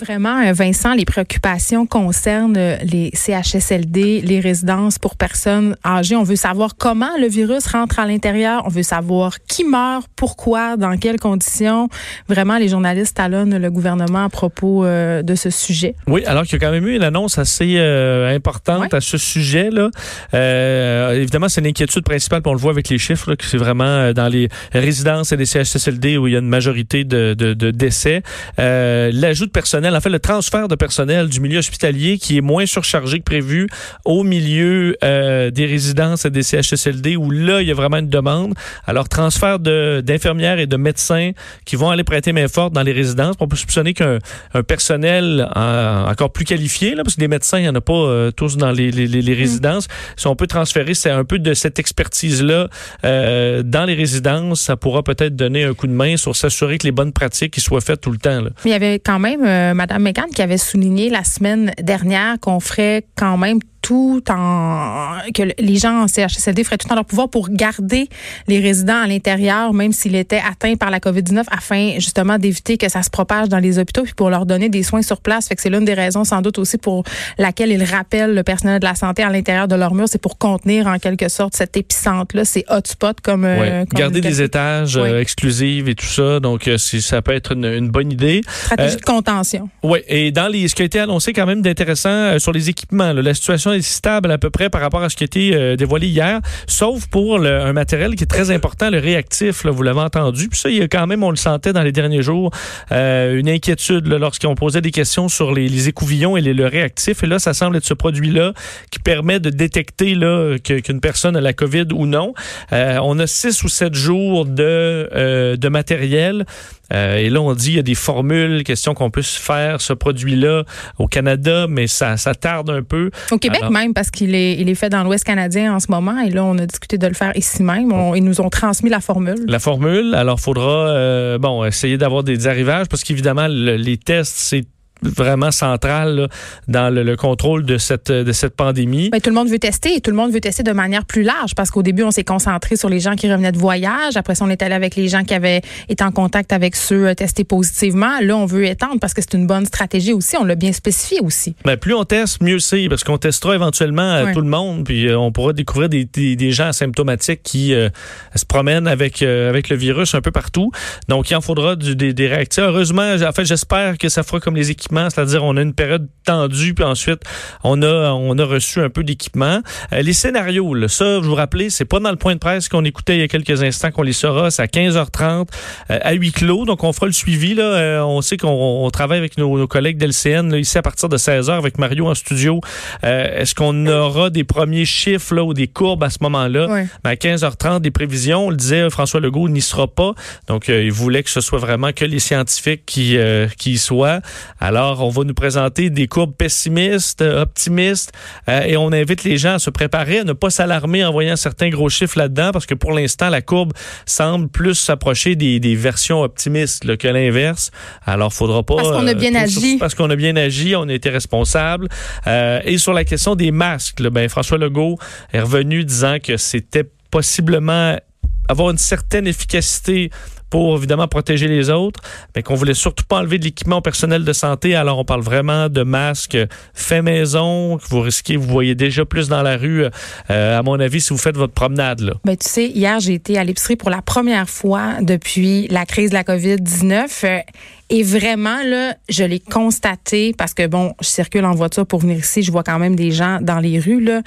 Vraiment, euh, Vincent, les préoccupations concernent euh, les CHSLD, les résidences pour personnes âgées. On veut savoir comment le virus rentre à l'intérieur. On veut savoir qui meurt, pourquoi, dans quelles conditions. Vraiment, les journalistes talonnent le gouvernement à propos euh, de ce sujet. Oui, alors qu'il y a quand même eu une annonce assez importante à ce sujet-là. évidemment, c'est l'inquiétude principale, on le voit avec les chiffres, que c'est vraiment dans les résidences et les CHSLD où il y a une majorité de, de, de décès. L'ajout de personnel en fait, le transfert de personnel du milieu hospitalier qui est moins surchargé que prévu au milieu euh, des résidences et des CHSLD où là, il y a vraiment une demande. Alors, transfert d'infirmières et de médecins qui vont aller prêter main forte dans les résidences. On peut soupçonner qu'un personnel encore plus qualifié, là, parce que des médecins, il n'y en a pas euh, tous dans les, les, les, résidences. Si on peut transférer c'est un peu de cette expertise-là euh, dans les résidences, ça pourra peut-être donner un coup de main sur s'assurer que les bonnes pratiques soient faites tout le temps. Là. Mais il y avait quand même Madame Megan qui avait souligné la semaine dernière qu'on ferait quand même tout en que les gens en CHSLD feraient tout en leur pouvoir pour garder les résidents à l'intérieur, même s'ils étaient atteints par la COVID-19, afin justement d'éviter que ça se propage dans les hôpitaux, puis pour leur donner des soins sur place. Fait que c'est l'une des raisons sans doute aussi pour laquelle ils rappellent le personnel de la santé à l'intérieur de leur mur, c'est pour contenir en quelque sorte cette épicentre-là, ces hotspots comme, euh, garder des étages euh, exclusifs et tout ça. Donc euh, ça peut être une, bonne idée. Stratégie de contention. Oui, et dans les ce qui a été annoncé quand même d'intéressant sur les équipements, la situation est stable à peu près par rapport à ce qui a été euh, dévoilé hier, sauf pour un matériel qui est très important, le réactif, là, vous l'avez entendu. Puis ça, il y a quand même, on le sentait dans les derniers jours, euh, une inquiétude lorsqu'on posait des questions sur les, les écouvillons et les, le réactif. Et là, ça semble être ce produit-là qui permet de détecter là qu'une personne a la COVID ou non. Euh, on a six ou sept jours de, de matériel. Euh, et là, on dit il y a des formules, question qu'on puisse faire ce produit-là au Canada, mais ça, ça tarde un peu. Au Québec même, parce qu'il est, il est fait dans l'Ouest canadien en ce moment. Et là, on a discuté de le faire ici même. ils nous ont transmis la formule. La formule. Alors, faudra, euh, bon, essayer d'avoir des arrivages parce qu'évidemment, les tests, c'est vraiment centrale dans le, contrôle de cette de cette pandémie. Mais tout le monde veut tester et tout le monde veut tester de manière plus large parce qu'au début on s'est concentré sur les gens qui revenaient de voyage, après ça on est allé avec les gens qui avaient été en contact avec ceux euh, testés positivement. Là on veut étendre parce que c'est une bonne stratégie aussi, on l'a bien spécifié aussi. Mais ben, plus on teste, mieux c'est parce qu'on testera éventuellement euh, tout le monde puis euh, on pourra découvrir des, des, gens asymptomatiques qui se promènent avec avec le virus un peu partout. Donc il en faudra du, des, des réactifs. Heureusement, en fait j'espère que ça fera comme les équipes c'est-à-dire on a une période tendue, puis ensuite on a on a reçu un peu d'équipement. Euh, les scénarios, là, ça, je vous rappelle, c'est pas dans le point de presse qu'on écoutait il y a quelques instants qu'on les saura, c'est à 15h30 euh, à huis clos, donc on fera le suivi. Là, euh, on sait qu'on travaille avec nos, collègues d'LCN ici à partir de 16h avec Mario en studio. Est-ce qu'on aura des premiers chiffres là, ou des courbes à ce moment-là? Ben, à 15h30, des prévisions, on le disait, François Legault n'y sera pas. Donc, il voulait que ce soit vraiment que les scientifiques qui, qui y soient. Alors, alors, on va nous présenter des courbes pessimistes, optimistes, euh, et on invite les gens à se préparer, à ne pas s'alarmer en voyant certains gros chiffres là-dedans, parce que pour l'instant, la courbe semble plus s'approcher des, versions optimistes que l'inverse. Alors, faudra pas... Parce qu'on a bien euh, agi. Parce qu'on a bien agi, on a été responsable. Euh, et sur la question des masques, ben, François Legault est revenu disant que c'était possiblement avoir une certaine efficacité pour évidemment protéger les autres, mais qu'on voulait surtout pas enlever de l'équipement personnel de santé. Alors on parle vraiment de masques fait maison que vous risquez, vous voyez déjà plus dans la rue, euh, à mon avis, si vous faites votre promenade. Là. Ben, tu sais, hier j'ai été à l'épicerie pour la première fois depuis la crise de la COVID-19. Euh, et vraiment, là, je l'ai constaté parce que, bon, je circule en voiture pour venir ici, je vois quand même des gens dans les rues, là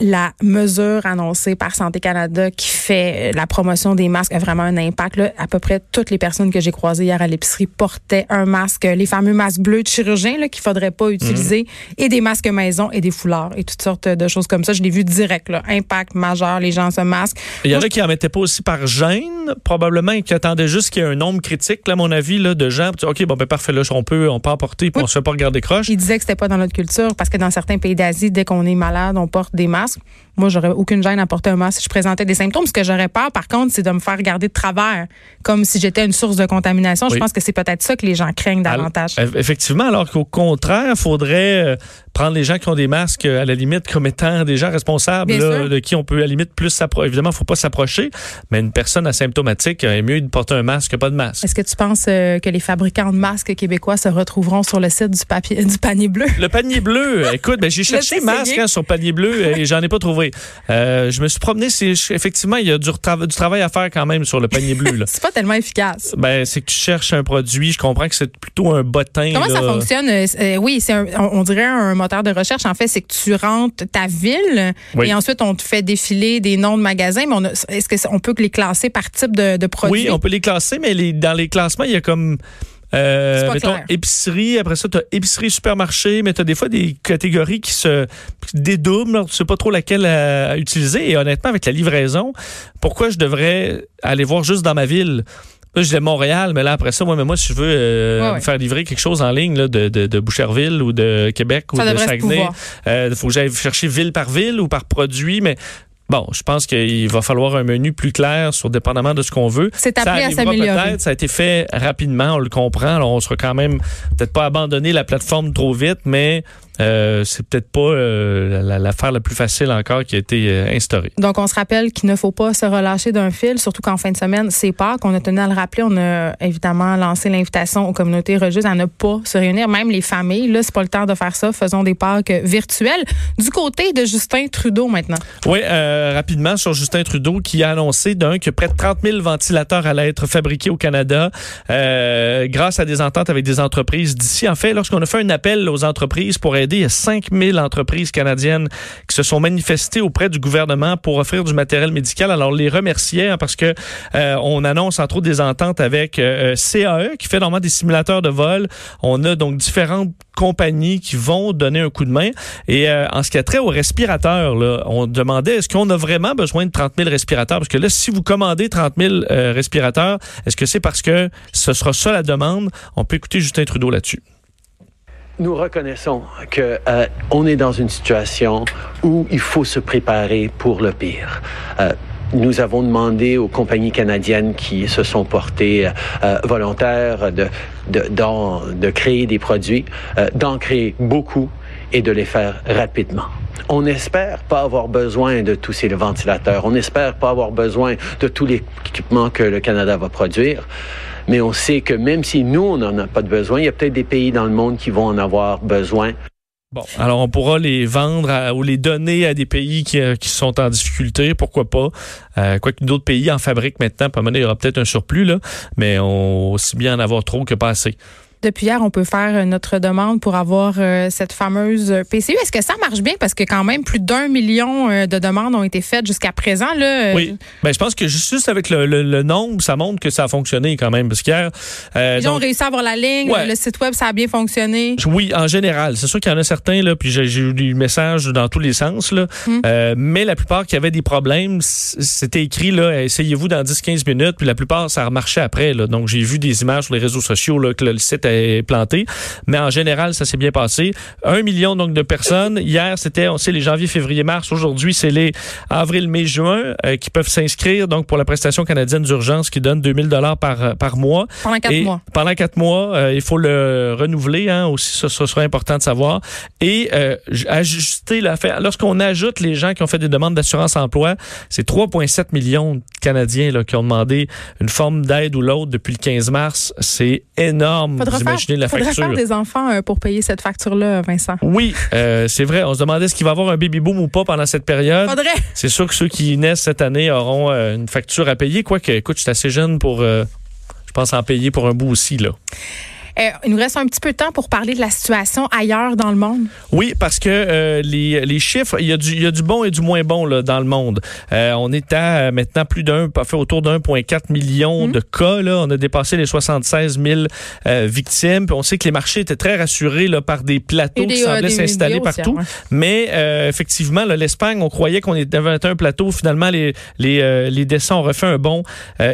la mesure annoncée par Santé Canada qui fait la promotion des masques a vraiment un impact. Là. À peu près toutes les personnes que j'ai croisées hier à l'épicerie portaient un masque, les fameux masques bleus de chirurgien qu'il faudrait pas utiliser, mhm. et des masques maison et des foulards et toutes sortes de choses comme ça. Je l'ai vu direct, là. impact majeur, les gens se masquent. Il y en a qui en mettaient pas aussi par gêne, probablement, qui attendaient juste qu'il y ait un nombre critique, là, à mon avis, là, de gens. OK, bon, ben parfait, là, on peut, on peut en porter, puis on se fait pas regarder croche. Il disait que c'était pas dans notre culture parce que dans certains pays d'Asie, dès qu'on est malade, on porte des masques. ask Moi, j'aurais aucune gêne à porter un masque si je présentais des symptômes. Ce que j'aurais peur, par contre, c'est de me faire regarder de travers, comme si j'étais une source de contamination. Je pense que c'est peut-être ça que les gens craignent davantage. effectivement, alors qu'au contraire, il faudrait euh, prendre les gens qui ont des masques euh, à la limite comme étant des gens responsables de qui on peut à la limite plus s'approcher. Évidemment, il faut pas s'approcher, mais une personne asymptomatique est mieux de porter un masque que pas de masque. Est-ce que tu penses euh, que les fabricants de masques québécois se retrouveront sur le site du papier du panier bleu? Le panier bleu, écoute, ben, j'ai cherché masque hein, sur panier bleu et j'en ai pas trouvé. Euh, je me suis promené, effectivement il y a du, du, travail à faire quand même sur le panier bleu c'est pas tellement efficace. Ben c'est que tu cherches un produit, je comprends que c'est plutôt un bottin. Comment ça fonctionne? Oui, c'est on, dirait un moteur de recherche, en fait, c'est que tu rentres ta ville et ensuite on te fait défiler des noms de magasins. Mais est-ce qu'on peut les classer par type de, produit? Oui, on peut les classer, mais les, dans les classements, il y a comme. Euh, mettons, épicerie, après ça, tu as épicerie, supermarché, mais tu as des fois des catégories qui se dédoublent. Tu sais pas trop laquelle à, utiliser. Et honnêtement, avec la livraison, pourquoi je devrais aller voir juste dans ma ville? Là, je disais Montréal, mais là, après ça, moi, mais moi si je veux euh, me faire livrer quelque chose en ligne là, de, de, de Boucherville ou de Québec ou de Saguenay, il euh, faut que j'aille chercher ville par ville ou par produit, mais Bon, je pense qu'il va falloir un menu plus clair sur dépendamment de ce qu'on veut. C'est appris à s'améliorer. Ça a été fait rapidement, on le comprend. Alors, on sera quand même peut-être pas abandonner la plateforme trop vite, mais euh, c'est peut-être pas euh, l'affaire la, plus facile encore qui a été euh, instaurée. Donc, on se rappelle qu'il ne faut pas se relâcher d'un fil, surtout qu'en fin de semaine, c'est pas qu'on a tenu à le rappeler. On a évidemment lancé l'invitation aux communautés religieuses à ne pas se réunir, même les familles. Là, c'est pas le temps de faire ça. Faisons des Pâques virtuelles. Du côté de Justin Trudeau maintenant. Oui, rapidement sur Justin Trudeau qui a annoncé que près de 30 000 ventilateurs allaient être fabriqués au Canada grâce à des ententes avec des entreprises d'ici. En fait, lorsqu'on a fait un appel aux entreprises pour il y a 5000 entreprises canadiennes qui se sont manifestées auprès du gouvernement pour offrir du matériel médical. Alors, les remercier hein, parce que euh, on annonce entre autres des ententes avec euh, CAE qui fait normalement des simulateurs de vol. On a donc différentes compagnies qui vont donner un coup de main. Et euh, en ce qui a trait aux respirateurs, on demandait est-ce qu'on a vraiment besoin de 30 000 respirateurs? Parce que là, si vous commandez 30 000 respirateurs, est-ce que c'est parce que ce sera ça la demande? On peut écouter Justin Trudeau là-dessus. Nous reconnaissons que euh, on est dans une situation où il faut se préparer pour le pire. Euh, nous avons demandé aux compagnies canadiennes qui se sont portées euh, volontaires de, de, de, créer des produits, d'en créer beaucoup et de les faire rapidement. On n'espère pas avoir besoin de tous ces ventilateurs. On n'espère pas avoir besoin de tout l'équipement que le Canada va produire mais on sait que même si nous, on n'en a pas de besoin, il y a peut-être des pays dans le monde qui vont en avoir besoin. Bon, alors on pourra les vendre ou les donner à des pays qui, euh, qui sont en difficulté, pourquoi pas. Euh, Quoique d'autres pays en fabriquent maintenant, pas il y aura peut-être un surplus, là, mais aussi bien en avoir trop que pas assez. Depuis hier, on peut faire notre demande pour avoir euh, cette fameuse PCU. Est-ce que ça marche bien? Parce que quand même, plus d'un million euh, de demandes ont été faites jusqu'à présent. Là, euh, oui. Ben, je pense que juste avec le, nombre, ça montre que ça a fonctionné quand même. Parce qu'hier. Ils ont réussi à avoir la ligne. Le site web, ça a bien fonctionné. Oui, en général. C'est sûr qu'il y en a certains, là, puis j'ai eu des messages dans tous les sens. Là. Hum. mais la plupart qui avaient des problèmes, c'était écrit, là, essayez-vous dans 10-15 minutes. Puis la plupart, ça a marché après. Là. Donc, j'ai vu des images sur les réseaux sociaux là, que le site planté. Mais en général, ça s'est bien passé. Un million donc de personnes. Hier, c'était, on sait, les janvier, février, mars. Aujourd'hui, c'est les avril, mai, juin euh, qui peuvent s'inscrire donc pour la prestation canadienne d'urgence qui donne 2000 dollars par euh, par mois. Pendant quatre mois. Pendant quatre mois, euh, il faut le renouveler. Hein, aussi, ça, ça sera important de savoir. Et ajuster l'affaire. Lorsqu'on ajoute les gens qui ont fait des demandes d'assurance emploi, c'est 3,7 millions de Canadiens là, qui ont demandé une forme d'aide ou l'autre depuis le 15 mars. C'est énorme. Vous imaginez la Faudrait faire des enfants euh, pour payer cette facture-là, Vincent. Oui, euh, c'est vrai. On se demandait est-ce qu'il va y avoir un baby boom ou pas pendant cette période. Faudrait. C'est sûr que ceux qui naissent cette année auront euh, une facture à payer. Quoique, écoute, je suis assez jeune pour, je pense, en payer pour un bout aussi, là. Euh, il nous reste un petit peu de temps pour parler de la situation ailleurs dans le monde. Oui, parce que euh, les, les, chiffres, il y, a du, il y a du bon et du moins bon là, dans le monde. Euh, on est à maintenant plus d'un, fait autour de 1,4 million mmh. de cas. Là. On a dépassé les 76 000 victimes. Puis on sait que les marchés étaient très rassurés là, par des plateaux qui semblaient s'installer partout. Mais effectivement, l'Espagne, on croyait qu'on était un plateau. Finalement, les, les, les décès ont refait un bon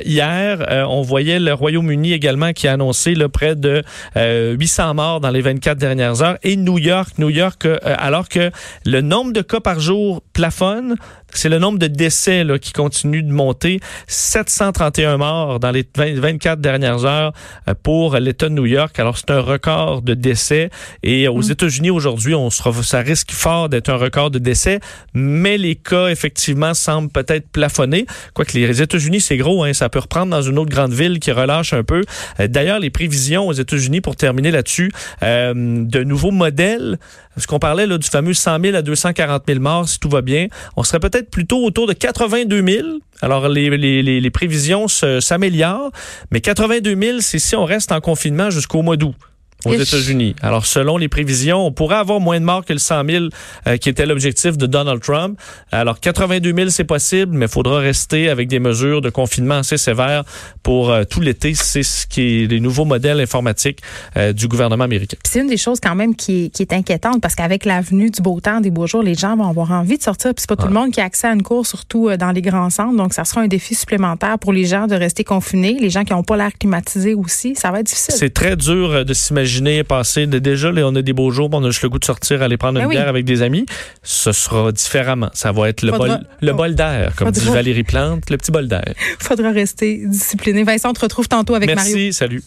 hier. on voyait le Royaume-Uni également qui a annoncé là, près de 800 morts dans les 24 dernières heures. Et New York, New York, euh, alors que le nombre de cas par jour plafonne, c'est le nombre de décès là, qui continue de monter. 731 morts dans les 24 dernières heures euh, pour l'État de New York. Alors, c'est un record de décès. Et aux mm. États-Unis, aujourd'hui, on sera, ça risque fort d'être un record de décès. Mais les cas, effectivement, semblent peut-être plafonner. Quoique les États-Unis, c'est gros. Hein, ça peut reprendre dans une autre grande ville qui relâche un peu. Euh, d'ailleurs, les prévisions aux États-Unis, pour terminer là-dessus, euh, de nouveaux modèles. Parce qu'on parlait là, du fameux 100 000 à 240 000 morts, si tout va bien. On serait peut-être plutôt autour de 82 000. Alors, les, les, les prévisions s'améliorent, mais 82 000, c'est si on reste en confinement jusqu'au mois d'août aux États-Unis. Alors, selon les prévisions, on pourrait avoir moins de morts que le 100 000 euh, qui était l'objectif de Donald Trump. Alors, 82 000, c'est possible, mais il faudra rester avec des mesures de confinement assez sévères pour euh, tout l'été. C'est ce qui est les nouveaux modèles informatiques euh, du gouvernement américain. C'est une des choses quand même qui est, qui est inquiétante parce qu'avec l'avenue du beau temps, des beaux jours, les gens vont avoir envie de sortir. Puis c'est pas tout le monde qui a accès à une course, surtout dans les grands centres. Donc, ça sera un défi supplémentaire pour les gens de rester confinés. Les gens qui n'ont pas l'air climatisé aussi, ça va être difficile. C'est très dur de s'imaginer imaginer passer de, déjà, là, on a des beaux jours, on a juste le goût de sortir, aller prendre une ben bière avec des amis. Ce sera différemment. Ça va être le bol, le bol d'air, comme dit Valérie Plante, le petit bol d'air. Faudra rester discipliné. Vincent, on te retrouve tantôt avec Mario. Merci, salut.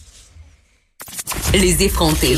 Les effrontés.